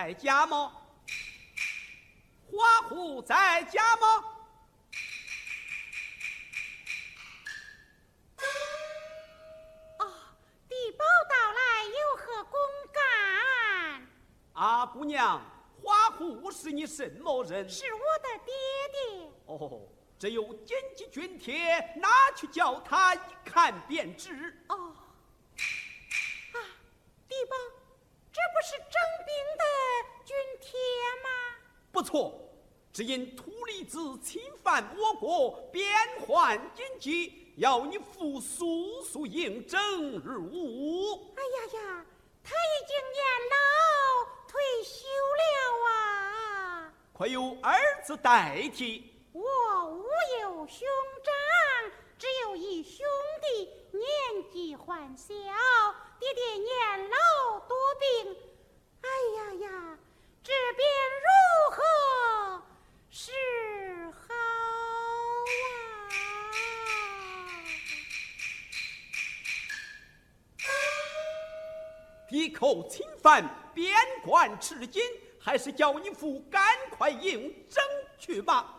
在家吗？花虎在家吗？哦，地保到来，有何公干？阿姑娘，花虎是你什么人？是我的爹爹。哦，这有紧急军帖，拿去叫他一看便知。哦，错，只因土里子侵犯我国，边患紧急，要你父速速应征入伍。哎呀呀，他已经年老退休了啊！快由儿子代替。我无有兄长，只有一兄弟，年纪还小，爹爹年老多病。哎呀呀，这便如何是好啊？敌寇侵犯，边关吃紧，还是叫你父赶快应征去吧。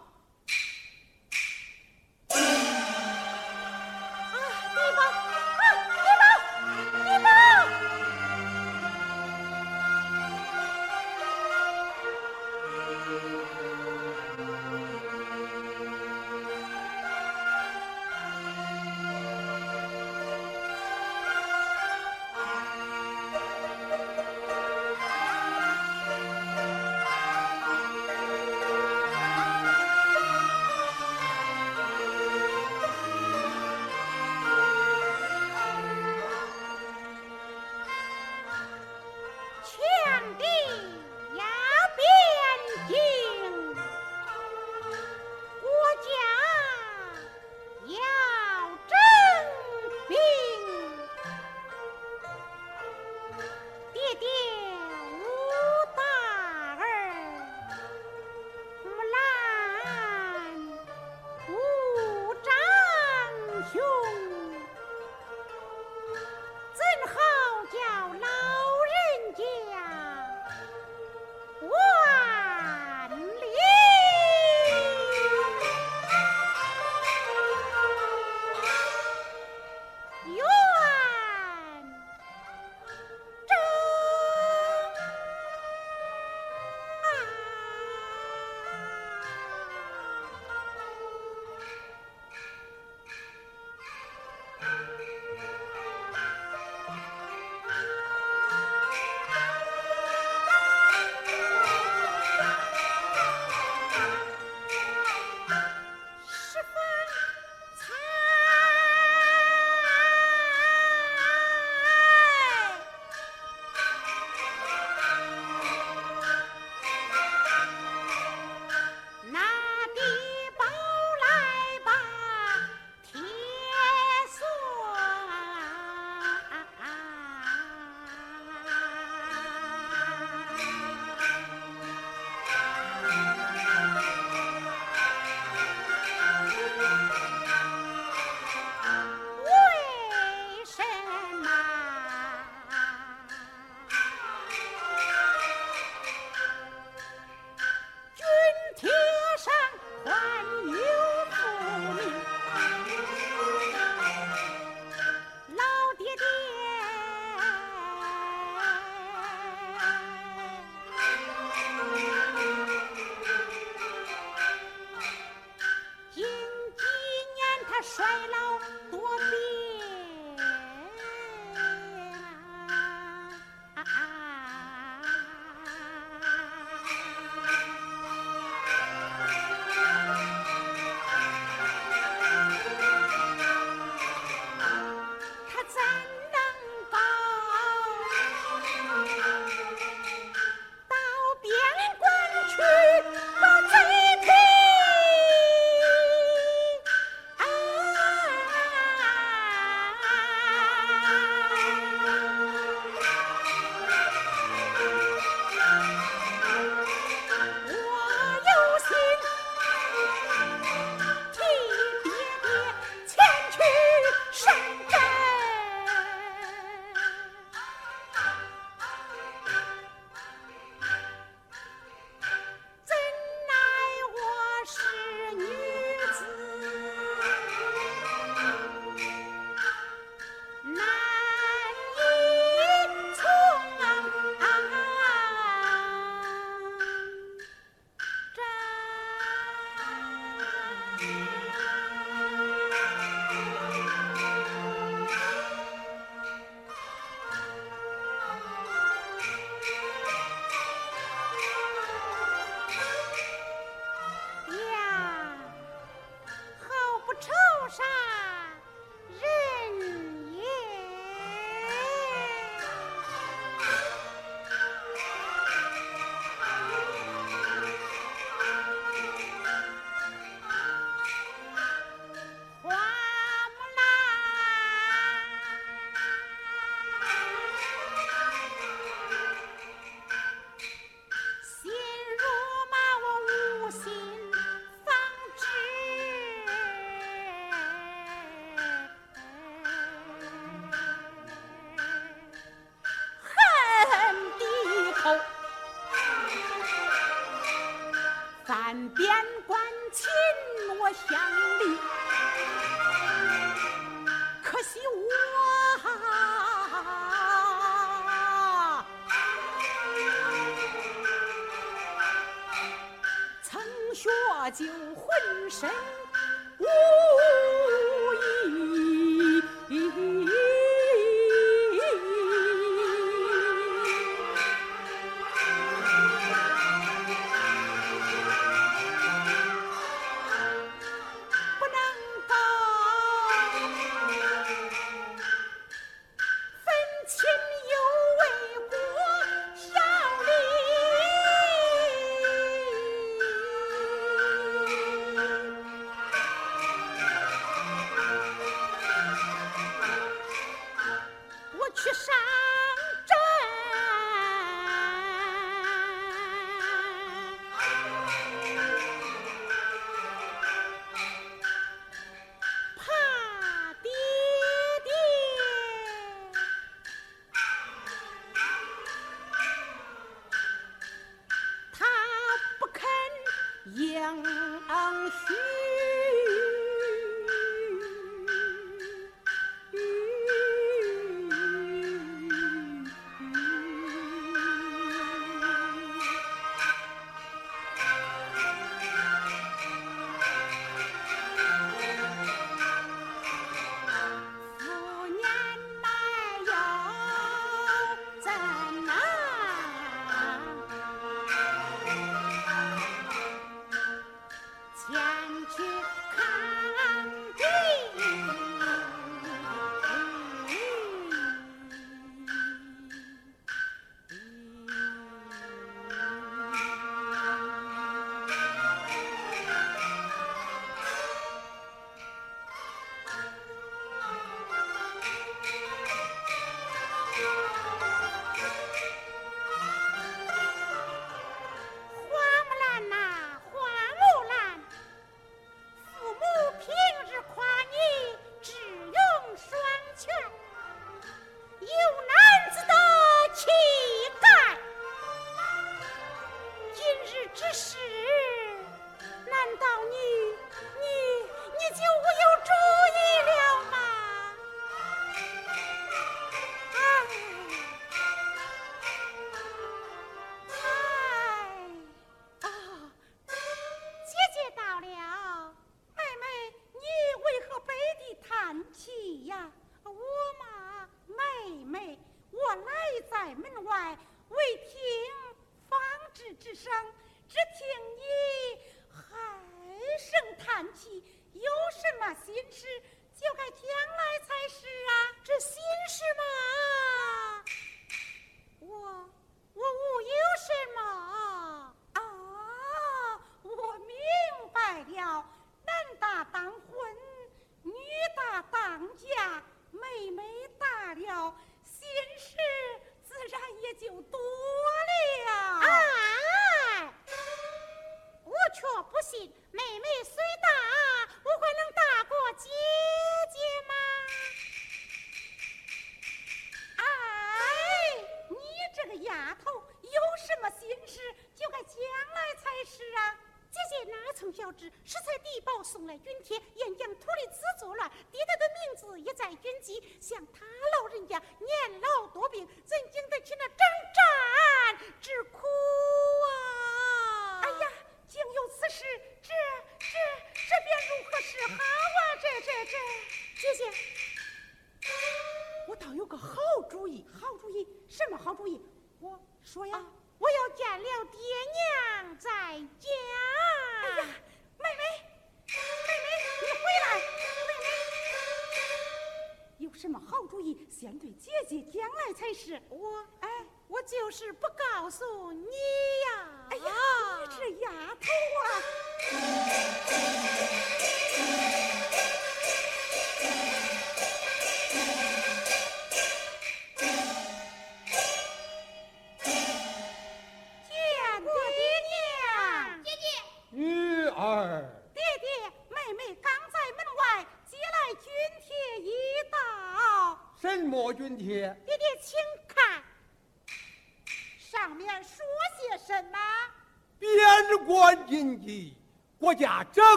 不知拾材低保送来军帖严江土里自作乱爹爹的名字也在军籍像他老人家年老多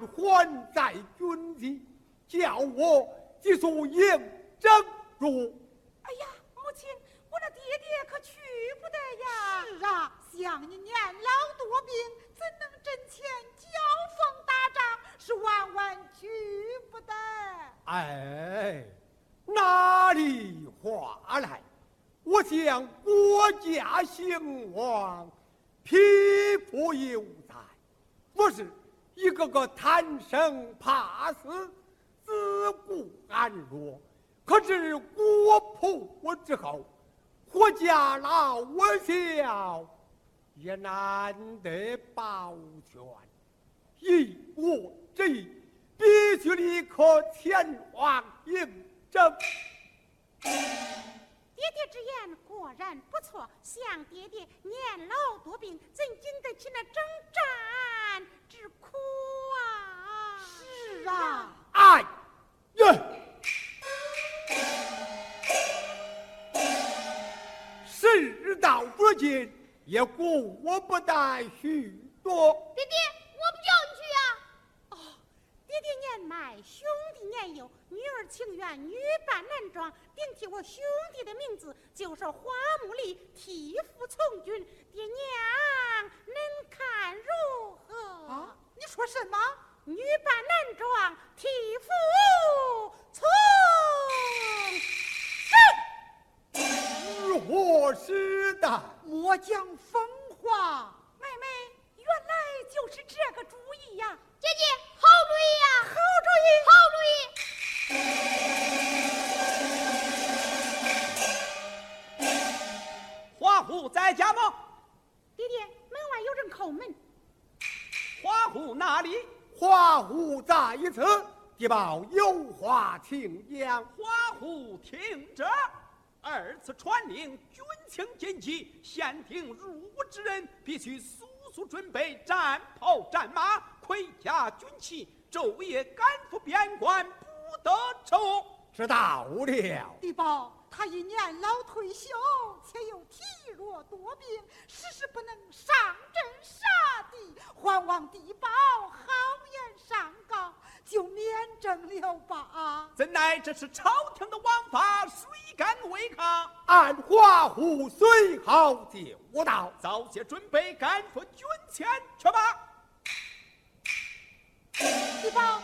汉还在军籍，叫我急速应征入。哎呀，母亲，我那爹爹可去不得呀！是啊，像你年老多病，怎能阵前交锋打仗？是万万去不得。哎，哪里话来？我想国家兴亡，匹夫有责。不是一个个贪生怕死、自顾安乐，可是国破之后，国家老我小，也难得保全。以我之意，必须立刻前往应征。爹爹之言果然不错，想爹爹年老多病，怎经得起那征战之苦啊？是啊，哎呀！事到如今，也顾我不待许多。爹爹，爹爹年迈，兄弟年幼，女儿情愿女扮男装，顶替我兄弟的名字，就是花木里替父从军。爹娘，您看如何？啊，你说什么？女扮男装，替父从军。如何是的？莫讲风话。妹妹，原来就是这个主意呀！姐姐，好主意呀！好主意，好主意。花虎在家吗？爹爹，门外有人叩门。花虎哪里？花虎在此，爹报有话请讲。花虎听着，二次传令，军情紧急，先听入伍之人必须速速准备战袍、战马、盔甲、军器，昼夜赶赴边关，不得迟误。知道了。地保他已年老退休，且又体弱多病，时时不能上阵杀敌，还望地保好言上告，就免征了吧。怎奈这是朝廷的王法，谁敢违抗？按花虎随后就到。早些准备，赶赴军前去吧。知道，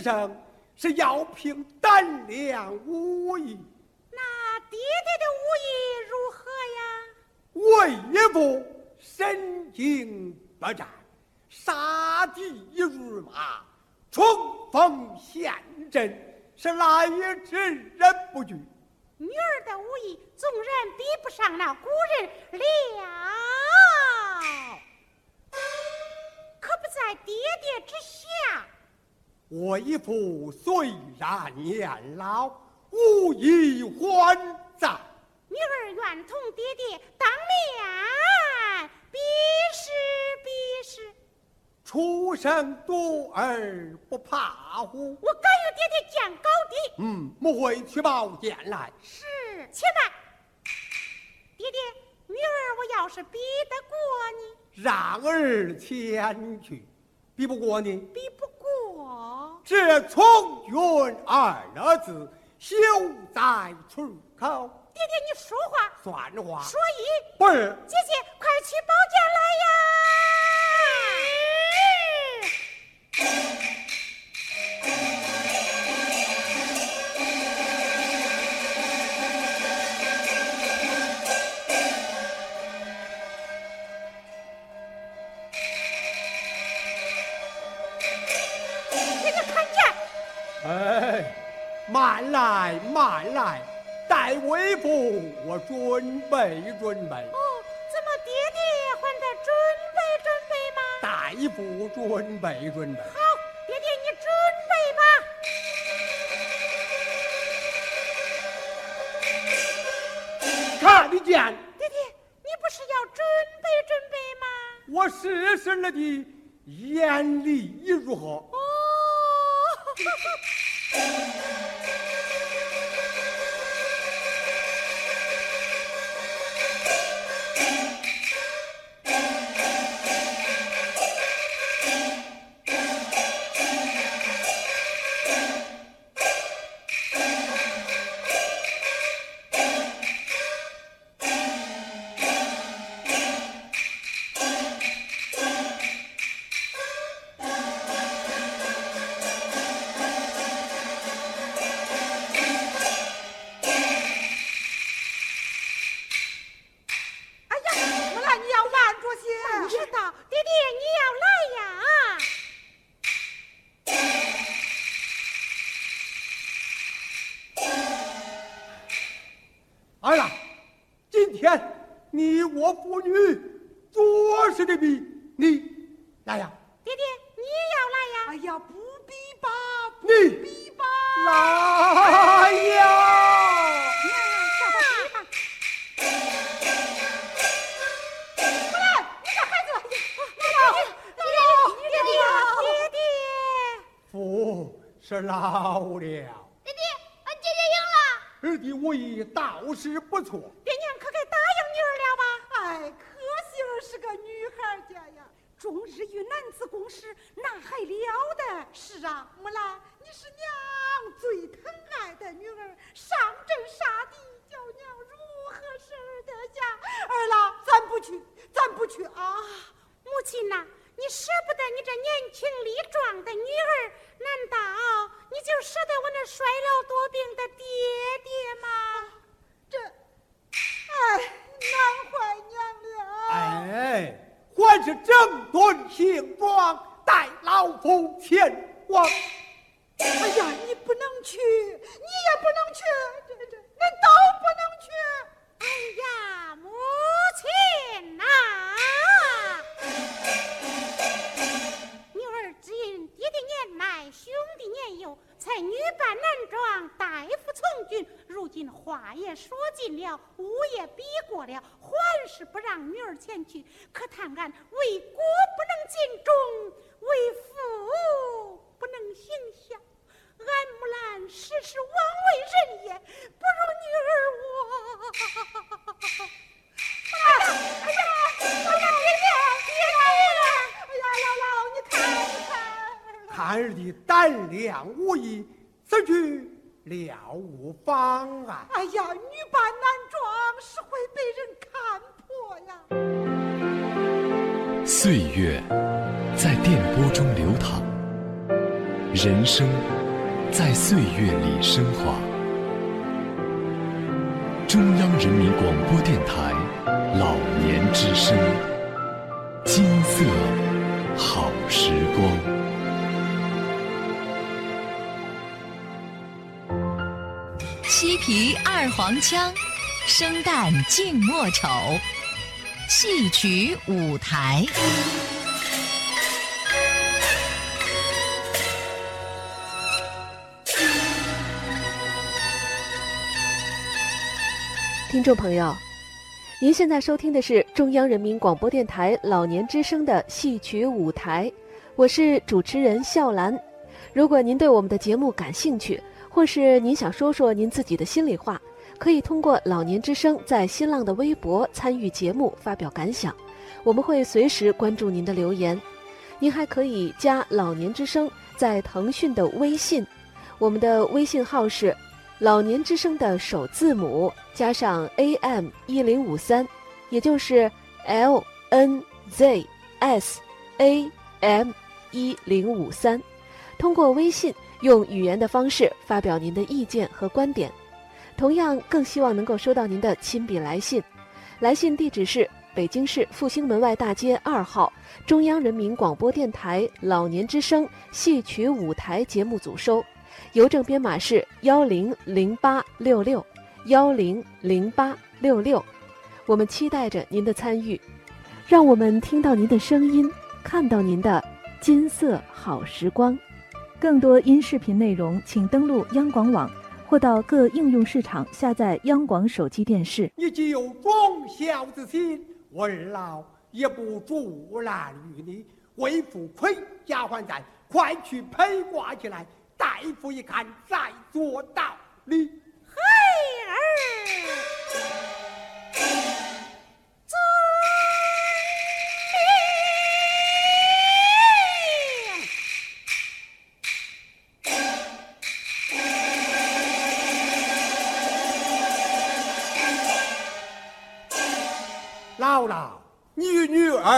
生是要凭胆量武艺，那爹爹的武艺如何呀？我一步身经百战，杀敌如麻，冲锋陷阵，是来之人不惧。女儿的武艺纵然比不上那古人了，在爹爹之下。我一父虽然年老，无以还在。女儿愿同爹爹当面比试比试。初生犊儿不怕虎。我敢与爹爹见高低。嗯，母会去报见来。是，且慢。爹爹，女儿我要是比得过你，让儿前去。比不过你，比不过。这“从军”二字休在出口。爹爹，你说话算话。说一不是。姐姐，快去包间来呀！慢来，慢来，待为父我准备准备。哦，怎么爹爹还在准备准备吗？大夫准备准备。好，爹爹你准备吧。看得见。爹爹，你不是要准备准备吗？我试试了的眼力如何？哦。是老了，爹爹，俺姐姐赢了。儿的武艺倒是不错，爹娘可该答应女儿了吧？哎，可惜儿是个女孩家呀，终日与男子共事，那还了得？是啊，木兰，你是娘最疼爱的女儿，上阵杀敌，叫娘如何舍得下？儿郎，咱不去，咱不去啊！母亲呐。你舍不得你这年轻力壮的女儿，难道你就舍得我那衰老多病的爹爹吗？这，哎，难怀娘了。是整顿行装，带老夫前往。哎呀，你不能去，你也不能去，这这，恁都不能去。哎呀，母亲呐！女爹年迈，兄弟年幼，才女扮男装，代父从军。如今话也说尽了，武也比过了，还是不让女儿前去。可叹俺为国不能尽忠，为父不能行孝。俺木兰实是枉为人也，不如女儿我。哎呀，哎呀，哎呀，爹爹，爹爹，哎呀，姥姥，你看，你看，看儿的胆量无疑，此去了无妨碍。哎呀，女扮男装是会被人看破呀。岁月在电波中流淌，人生。在岁月里升华。中央人民广播电台老年之声，金色好时光。西皮二黄腔，生旦净末丑，戏曲舞台。听众朋友，您现在收听的是中央人民广播电台老年之声的戏曲舞台，我是主持人笑兰。如果您对我们的节目感兴趣，或是您想说说您自己的心里话，可以通过老年之声在新浪的微博参与节目发表感想，我们会随时关注您的留言。您还可以加老年之声在腾讯的微信，我们的微信号是。老年之声的首字母加上 AM 一零五三，也就是 L N Z S A M 一零五三，通过微信用语言的方式发表您的意见和观点。同样，更希望能够收到您的亲笔来信，来信地址是北京市复兴门外大街二号中央人民广播电台老年之声戏曲舞台节目组收。邮政编码是幺零零八六六幺零零八六六，我们期待着您的参与，让我们听到您的声音，看到您的金色好时光。更多音视频内容，请登录央广网或到各应用市场下载央广手机电视。你既有忠孝之心，我二老也不阻拦于你。为父盔甲还在，快去披挂起来。大夫一看，再做道理。孩儿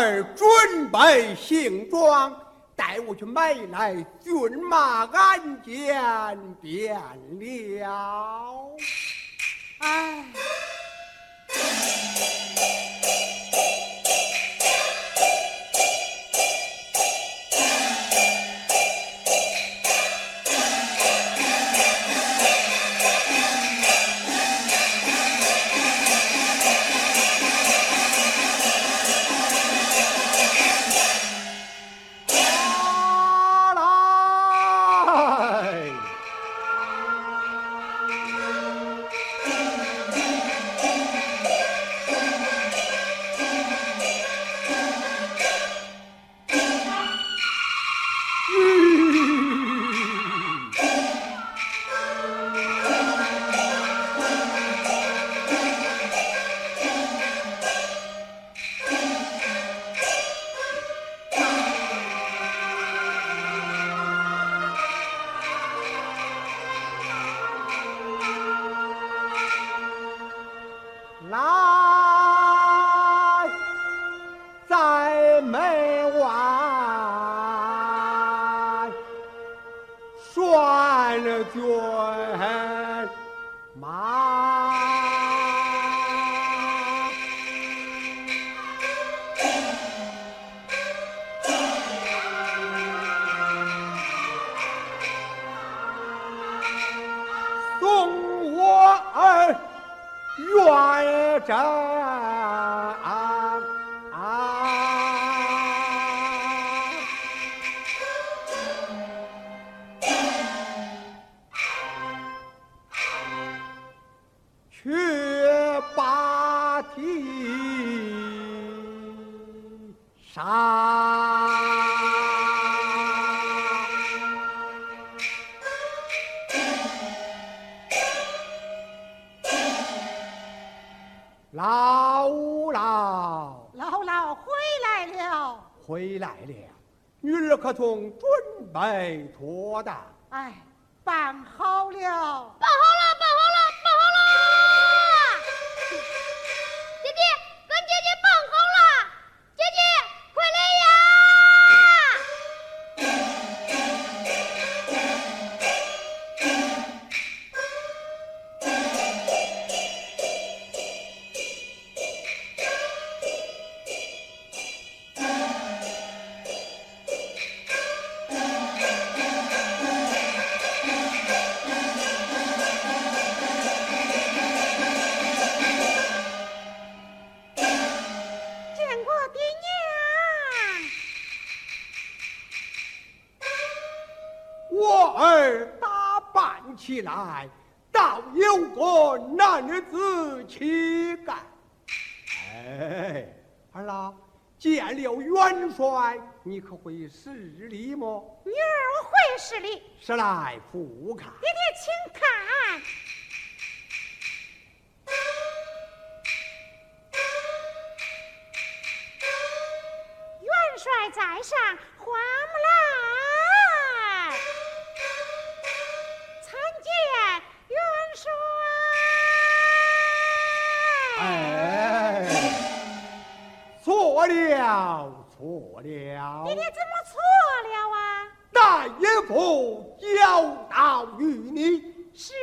儿准备行装。带我去买来骏马鞍鞯便了。哎。姥姥姥姥回来了。回来了，女儿可从准备妥当？哎，办好了。办好了，办好了，你可会施礼么？女儿我会施礼，是来不看。爹爹请错了爹。爹怎么错了啊？大爷父教导于你，是。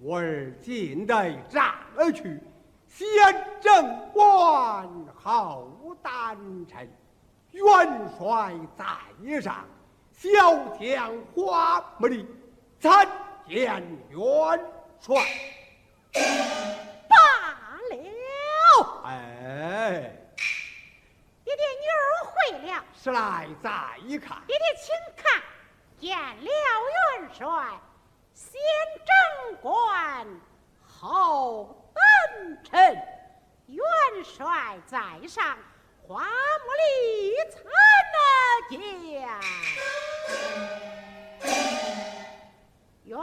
我儿进得战而去，先正官后丹臣，元帅在上，小将花木里参见元帅。罢了。哎，爹爹，女儿会了。是来再一看，爹爹，请看，见了元帅，先正官，后丹臣。元帅在上，花木里参了见。元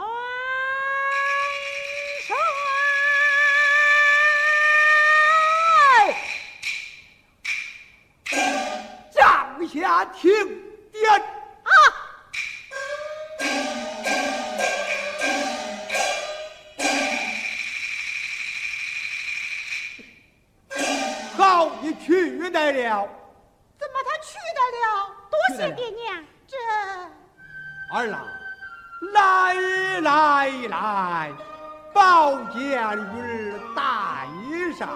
下停电。啊！好，你去得了。怎么他去得了？多谢爹娘。这二郎，来来来，宝剑女儿带上，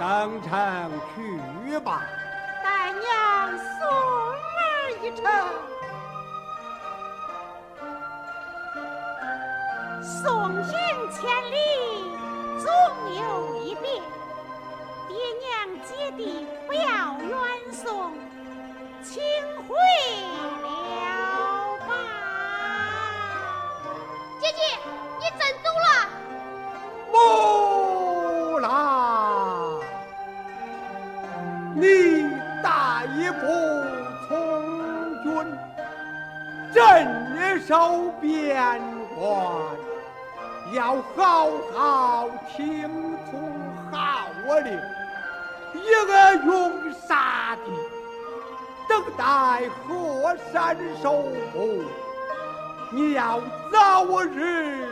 登城去吧。带娘送儿一程。送行千里，总有一别。爹娘姐弟不要远送，请回守边关，要好好听从号令，一个用杀敌，等待河山守护。你要早日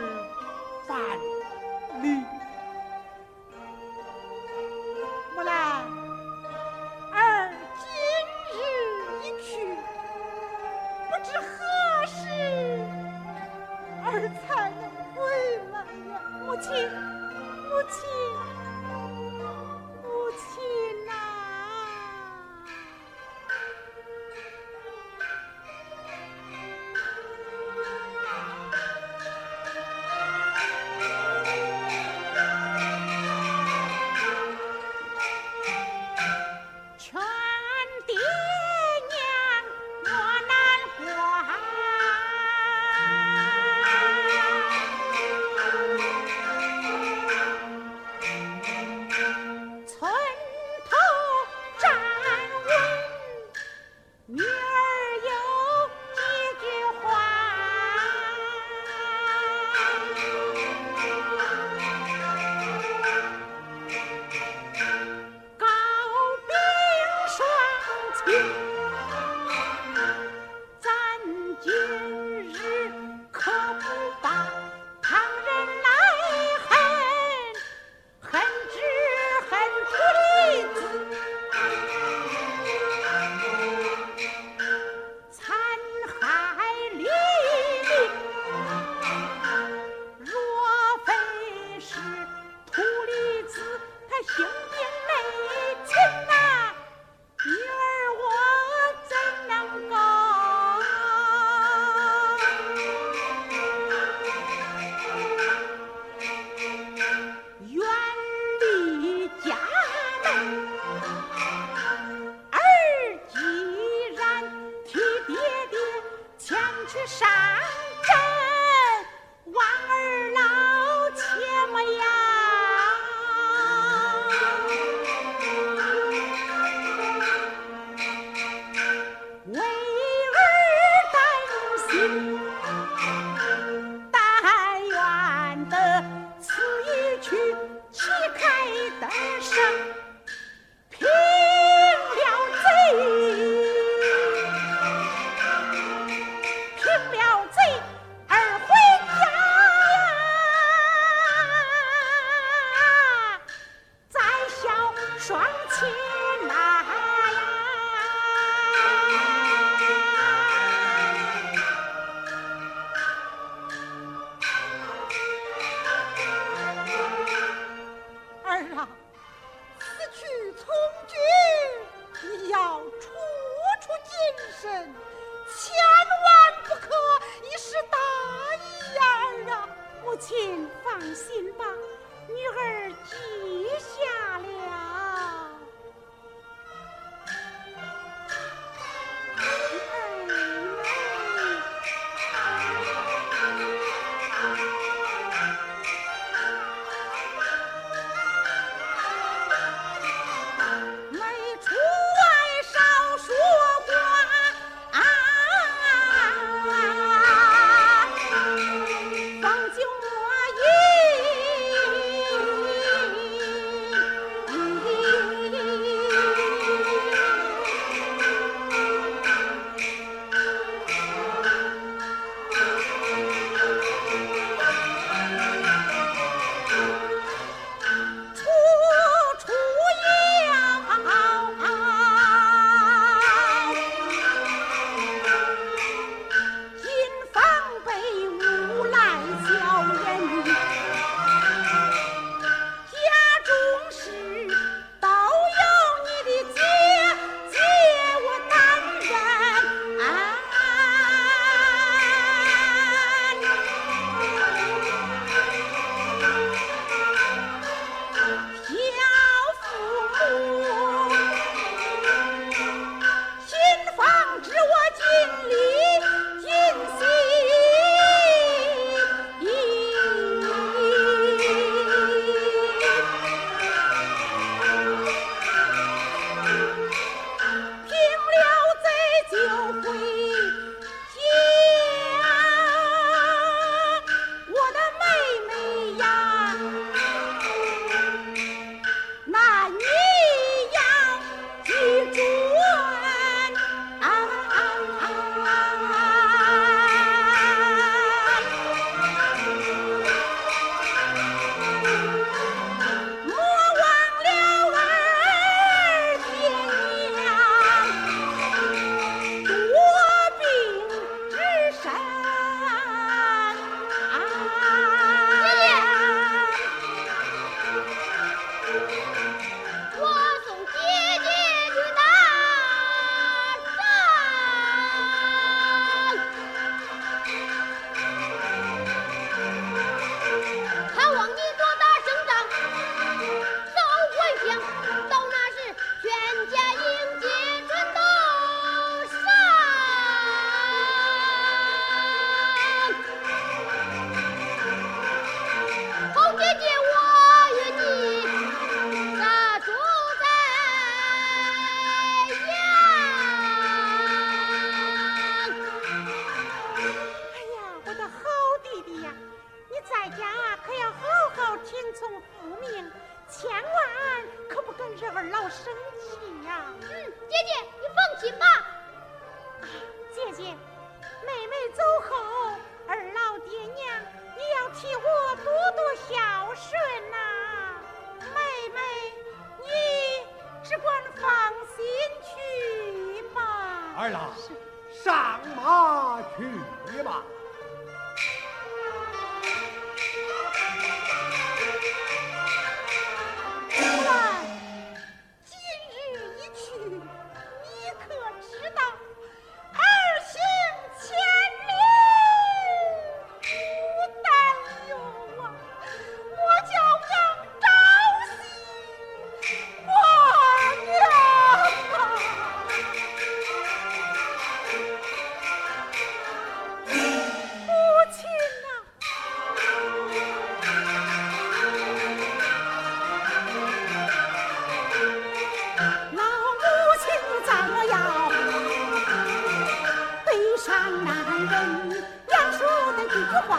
一句话，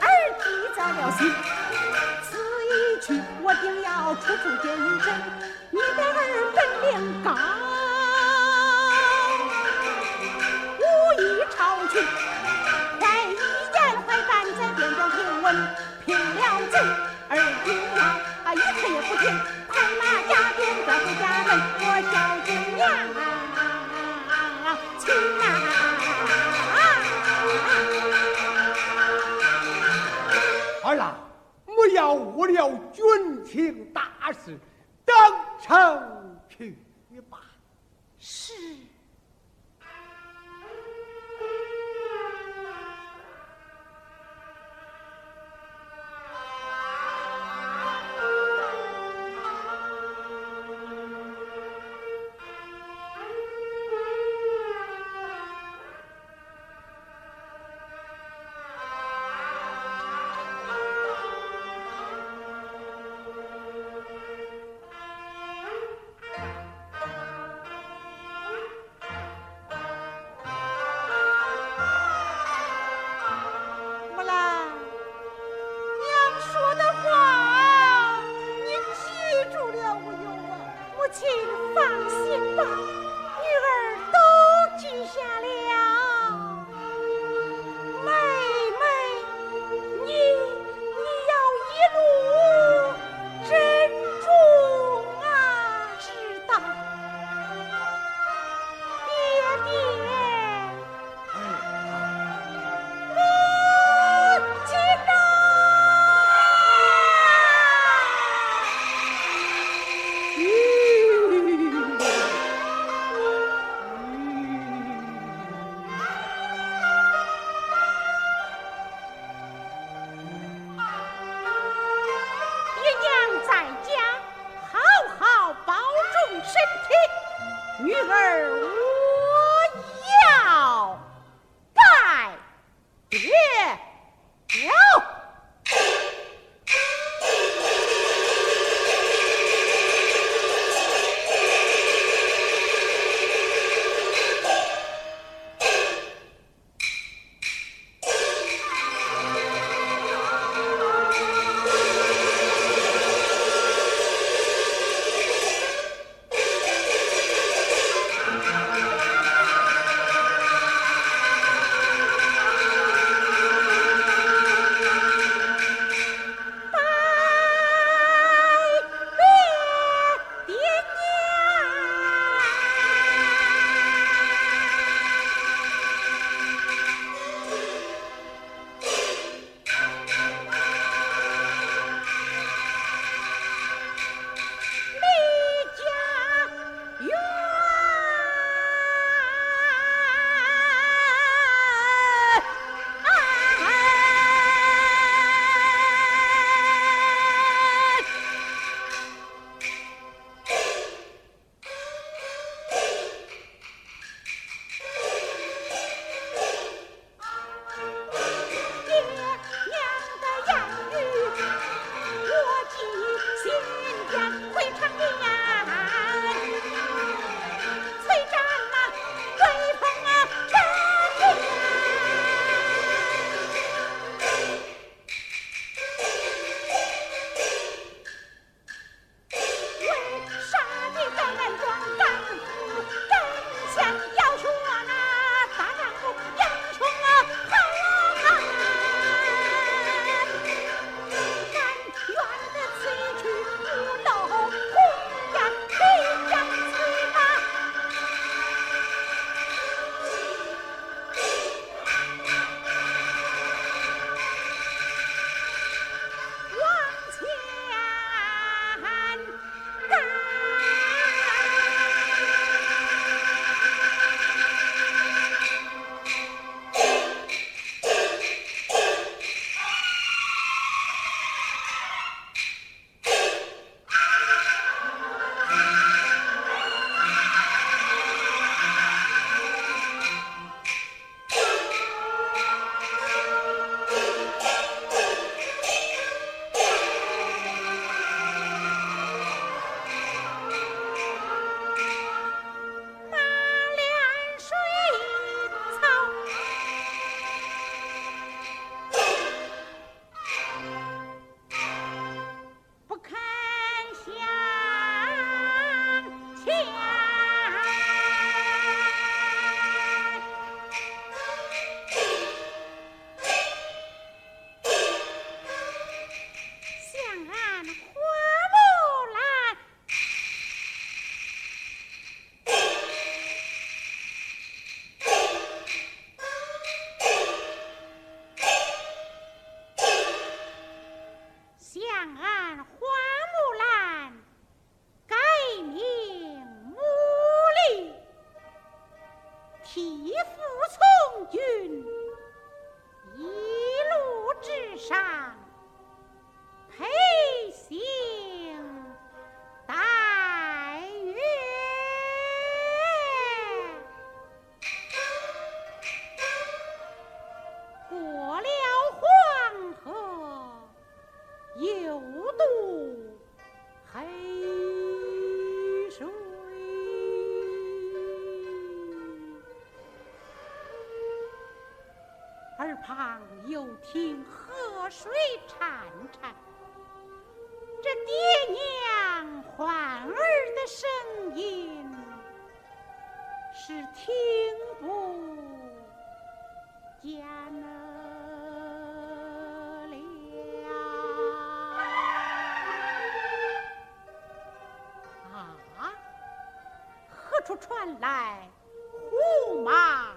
儿弟在了心，此一去我定要处处谨慎，你的儿本领高，武艺超群，快一言快办在边疆听闻，拼了阵，儿定要，啊一刻也不停，快马加鞭转回家门，我叫姑娘，亲啊。不要误了军情大事，登城去吧。是。是听不见了。啊？何处传来胡马